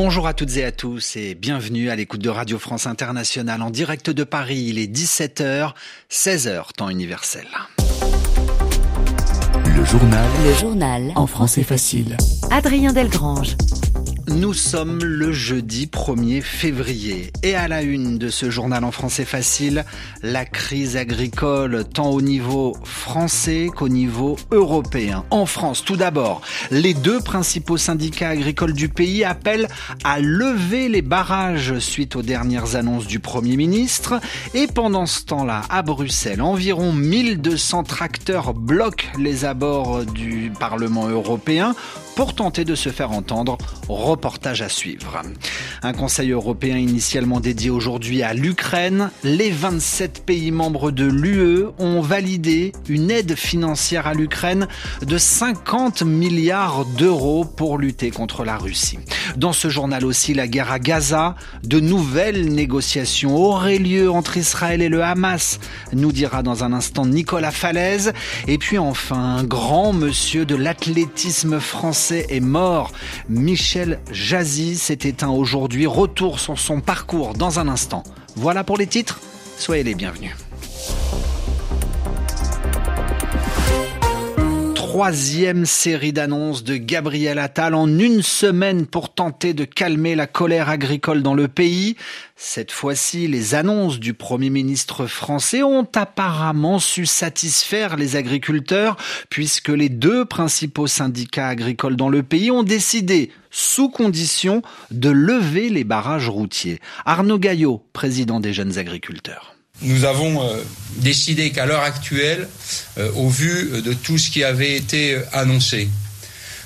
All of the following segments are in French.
Bonjour à toutes et à tous et bienvenue à l'écoute de Radio France Internationale en direct de Paris. Il est 17h, 16h, temps universel. Le journal. Le journal. En français facile. Adrien Delgrange. Nous sommes le jeudi 1er février et à la une de ce journal en français facile, la crise agricole tant au niveau français qu'au niveau européen. En France, tout d'abord, les deux principaux syndicats agricoles du pays appellent à lever les barrages suite aux dernières annonces du Premier ministre et pendant ce temps-là, à Bruxelles, environ 1200 tracteurs bloquent les abords du Parlement européen pour tenter de se faire entendre. Reportage à suivre. Un Conseil européen initialement dédié aujourd'hui à l'Ukraine. Les 27 pays membres de l'UE ont validé une aide financière à l'Ukraine de 50 milliards d'euros pour lutter contre la Russie. Dans ce journal aussi, la guerre à Gaza, de nouvelles négociations auraient lieu entre Israël et le Hamas, nous dira dans un instant Nicolas Falaise. Et puis enfin, un grand monsieur de l'athlétisme français est mort. Michel Jazzy s'est éteint aujourd'hui. Retour sur son parcours dans un instant. Voilà pour les titres. Soyez les bienvenus. Troisième série d'annonces de Gabriel Attal en une semaine pour tenter de calmer la colère agricole dans le pays. Cette fois-ci, les annonces du Premier ministre français ont apparemment su satisfaire les agriculteurs puisque les deux principaux syndicats agricoles dans le pays ont décidé, sous condition, de lever les barrages routiers. Arnaud Gaillot, président des jeunes agriculteurs. Nous avons euh, décidé qu'à l'heure actuelle, euh, au vu de tout ce qui avait été annoncé,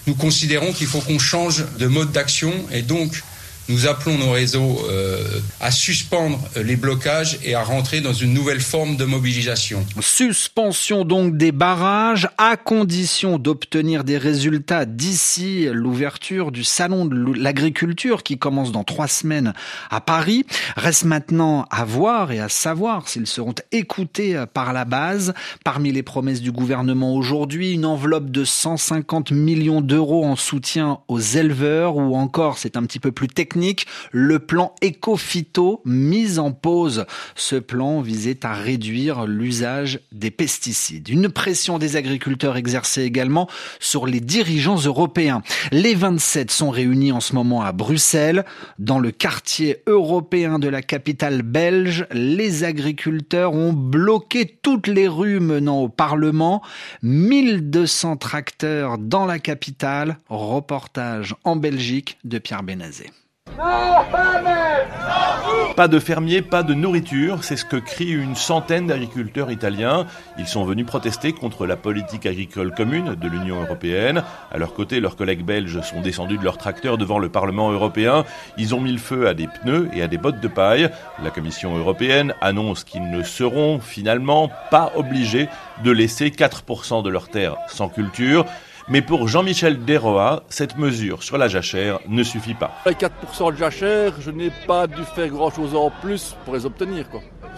nous considérons qu'il faut qu'on change de mode d'action et donc nous appelons nos réseaux euh, à suspendre les blocages et à rentrer dans une nouvelle forme de mobilisation. Suspension donc des barrages à condition d'obtenir des résultats d'ici l'ouverture du salon de l'agriculture qui commence dans trois semaines à Paris. Reste maintenant à voir et à savoir s'ils seront écoutés par la base. Parmi les promesses du gouvernement aujourd'hui, une enveloppe de 150 millions d'euros en soutien aux éleveurs ou encore, c'est un petit peu plus technique, le plan Ecofito mis en pause. Ce plan visait à réduire l'usage des pesticides. Une pression des agriculteurs exercée également sur les dirigeants européens. Les 27 sont réunis en ce moment à Bruxelles. Dans le quartier européen de la capitale belge, les agriculteurs ont bloqué toutes les rues menant au Parlement. 1200 tracteurs dans la capitale. Reportage en Belgique de Pierre Benazé. Pas de fermiers, pas de nourriture, c'est ce que crient une centaine d'agriculteurs italiens. Ils sont venus protester contre la politique agricole commune de l'Union européenne. À leur côté, leurs collègues belges sont descendus de leurs tracteurs devant le Parlement européen. Ils ont mis le feu à des pneus et à des bottes de paille. La Commission européenne annonce qu'ils ne seront finalement pas obligés de laisser 4% de leurs terres sans culture. Mais pour Jean-Michel Desroa, cette mesure sur la jachère ne suffit pas. Les 4% de jachère, je n'ai pas dû faire grand-chose en plus pour les obtenir.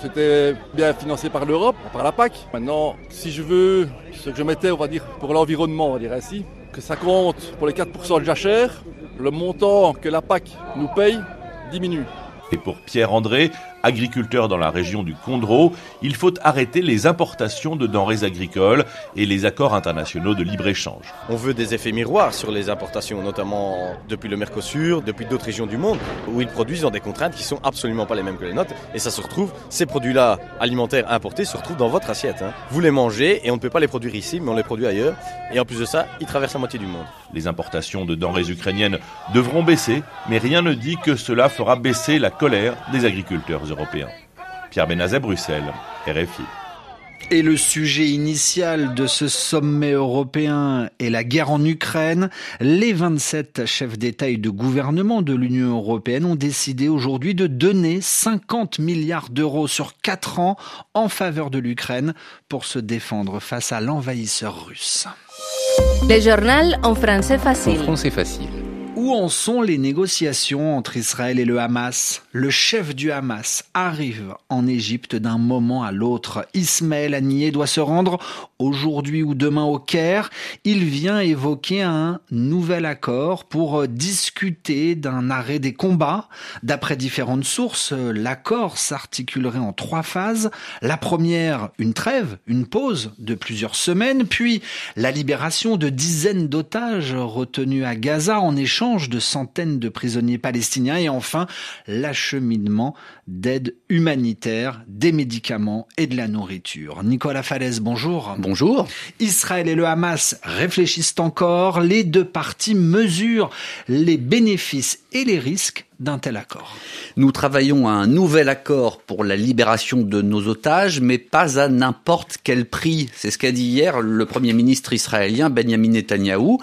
C'était bien financé par l'Europe, par la PAC. Maintenant, si je veux ce que je mettais, on va dire, pour l'environnement, on va dire ainsi, que ça compte pour les 4% de jachère, le montant que la PAC nous paye diminue. Et pour Pierre André, agriculteur dans la région du Condro, il faut arrêter les importations de denrées agricoles et les accords internationaux de libre-échange. On veut des effets miroirs sur les importations, notamment depuis le Mercosur, depuis d'autres régions du monde, où ils produisent dans des contraintes qui sont absolument pas les mêmes que les nôtres. Et ça se retrouve, ces produits-là alimentaires importés se retrouvent dans votre assiette. Hein. Vous les mangez et on ne peut pas les produire ici, mais on les produit ailleurs. Et en plus de ça, ils traversent la moitié du monde. Les importations de denrées ukrainiennes devront baisser, mais rien ne dit que cela fera baisser la colère des agriculteurs européens. Pierre Benazet, Bruxelles, RFI. Et le sujet initial de ce sommet européen est la guerre en Ukraine. Les 27 chefs d'État et de gouvernement de l'Union européenne ont décidé aujourd'hui de donner 50 milliards d'euros sur 4 ans en faveur de l'Ukraine pour se défendre face à l'envahisseur russe. Le journal en français facile. En français facile Où en sont les négociations entre Israël et le Hamas? Le chef du Hamas arrive en Égypte d'un moment à l'autre. Ismaël Haniyeh doit se rendre aujourd'hui ou demain au Caire. Il vient évoquer un nouvel accord pour discuter d'un arrêt des combats. D'après différentes sources, l'accord s'articulerait en trois phases. La première, une trêve, une pause de plusieurs semaines, puis la libération de dizaines d'otages retenus à Gaza en échange de centaines de prisonniers palestiniens et enfin l'acheminement d'aide humanitaire, des médicaments et de la nourriture. Nicolas Falaise, bonjour. Bonjour. Israël et le Hamas réfléchissent encore. Les deux parties mesurent les bénéfices et les risques d'un tel accord. Nous travaillons à un nouvel accord pour la libération de nos otages, mais pas à n'importe quel prix. C'est ce qu'a dit hier le Premier ministre israélien Benjamin Netanyahou.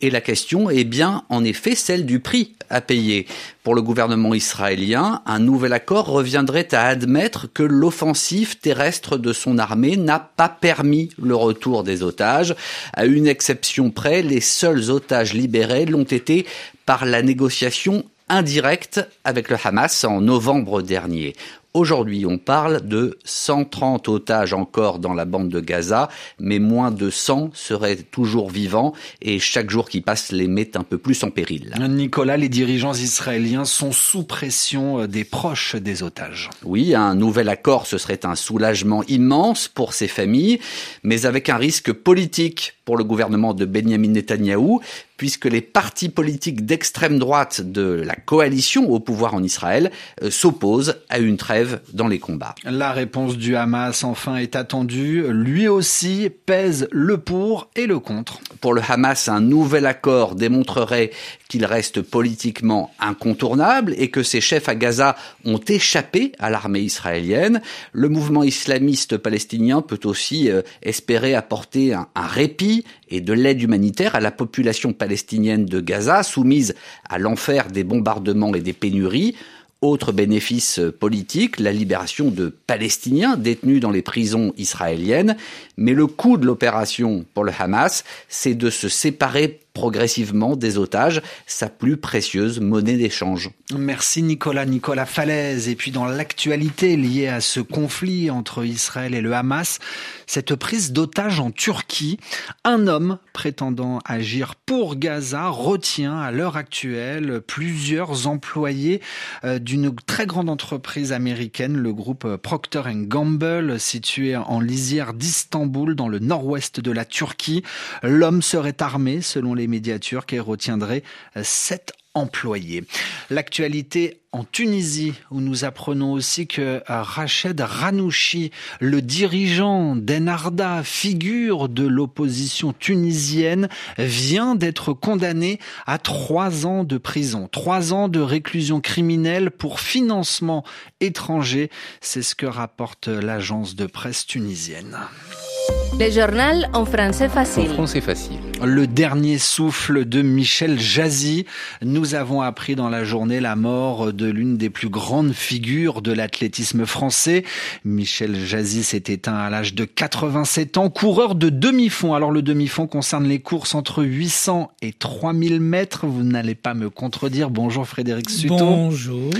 Et la question est bien, en effet, celle du prix à payer. Pour le gouvernement israélien, un nouvel accord reviendrait à admettre que l'offensive terrestre de son armée n'a pas permis le retour des otages. À une exception près, les seuls otages libérés l'ont été par la négociation indirecte avec le Hamas en novembre dernier. Aujourd'hui, on parle de 130 otages encore dans la bande de Gaza, mais moins de 100 seraient toujours vivants et chaque jour qui passe les met un peu plus en péril. Nicolas, les dirigeants israéliens sont sous pression des proches des otages. Oui, un nouvel accord, ce serait un soulagement immense pour ces familles, mais avec un risque politique pour le gouvernement de Benjamin Netanyahou, puisque les partis politiques d'extrême droite de la coalition au pouvoir en Israël euh, s'opposent à une trêve dans les combats. La réponse du Hamas enfin est attendue. Lui aussi pèse le pour et le contre. Pour le Hamas, un nouvel accord démontrerait qu'il reste politiquement incontournable et que ses chefs à Gaza ont échappé à l'armée israélienne. Le mouvement islamiste palestinien peut aussi euh, espérer apporter un, un répit et de l'aide humanitaire à la population palestinienne de Gaza, soumise à l'enfer des bombardements et des pénuries. Autre bénéfice politique, la libération de Palestiniens détenus dans les prisons israéliennes. Mais le coût de l'opération pour le Hamas, c'est de se séparer progressivement des otages, sa plus précieuse monnaie d'échange. Merci Nicolas, Nicolas Falaise. Et puis dans l'actualité liée à ce conflit entre Israël et le Hamas, cette prise d'otages en Turquie, un homme prétendant agir pour Gaza retient à l'heure actuelle plusieurs employés euh, d'une très grande entreprise américaine, le groupe Procter Gamble, situé en lisière d'Istanbul, dans le nord-ouest de la Turquie. L'homme serait armé, selon les médias turcs, et retiendrait sept employés. L'actualité en Tunisie, où nous apprenons aussi que Rached Ranouchi, le dirigeant d'Enarda, figure de l'opposition tunisienne, vient d'être condamné à trois ans de prison, trois ans de réclusion criminelle pour financement étranger. C'est ce que rapporte l'agence de presse tunisienne. Le journal en français facile. En français facile. Le dernier souffle de Michel Jazzy. Nous avons appris dans la journée la mort de l'une des plus grandes figures de l'athlétisme français. Michel Jazzy s'est éteint à l'âge de 87 ans, coureur de demi-fond. Alors le demi-fond concerne les courses entre 800 et 3000 mètres. Vous n'allez pas me contredire. Bonjour Frédéric Suto. Bonjour.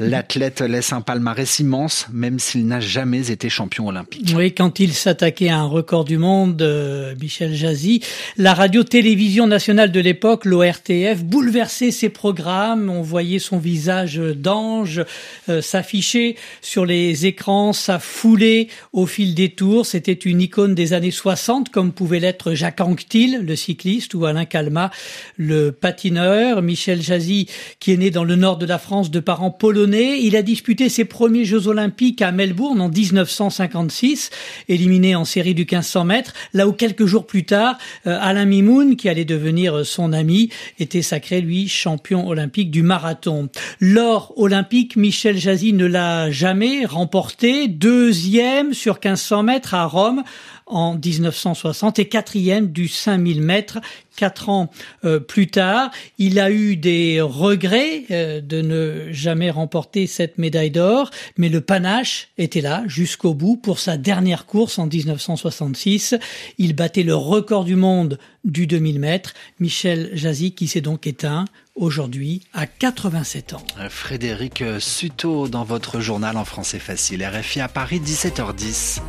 L'athlète laisse un palmarès immense, même s'il n'a jamais été champion olympique. Oui, quand il s'attaquait à un record du monde, euh, Michel Jazzy, la radio-télévision nationale de l'époque, l'ORTF, bouleversait ses programmes. On voyait son visage d'ange euh, s'afficher sur les écrans, sa foulée au fil des tours. C'était une icône des années 60, comme pouvait l'être Jacques Anquetil, le cycliste, ou Alain Calma, le patineur. Michel Jazzy, qui est né dans le nord de la France de parents polonais, il a disputé ses premiers Jeux olympiques à Melbourne en 1956, éliminé en série du 1500 mètres, là où quelques jours plus tard, euh, Alain Mimoun, qui allait devenir son ami, était sacré, lui, champion olympique du marathon. L'or olympique, Michel Jazzy ne l'a jamais remporté, deuxième sur 1500 mètres à Rome en 1960 et quatrième du 5000 mètres quatre ans euh, plus tard. Il a eu des regrets euh, de ne jamais remporter cette médaille d'or, mais le panache était là jusqu'au bout pour sa dernière course en 1966. Il battait le record du monde du 2000 mètres. Michel Jazzy qui s'est donc éteint aujourd'hui à 87 ans. Frédéric Suto dans votre journal en français facile, RFI à Paris 17h10.